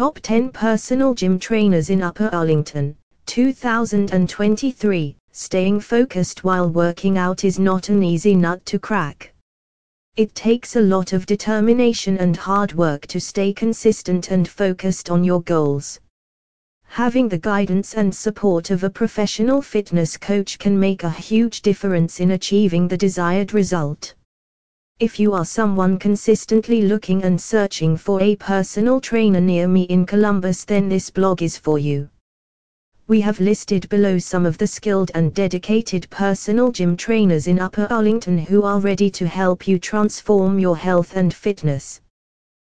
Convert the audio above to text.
Top 10 Personal Gym Trainers in Upper Arlington, 2023. Staying focused while working out is not an easy nut to crack. It takes a lot of determination and hard work to stay consistent and focused on your goals. Having the guidance and support of a professional fitness coach can make a huge difference in achieving the desired result. If you are someone consistently looking and searching for a personal trainer near me in Columbus, then this blog is for you. We have listed below some of the skilled and dedicated personal gym trainers in Upper Arlington who are ready to help you transform your health and fitness.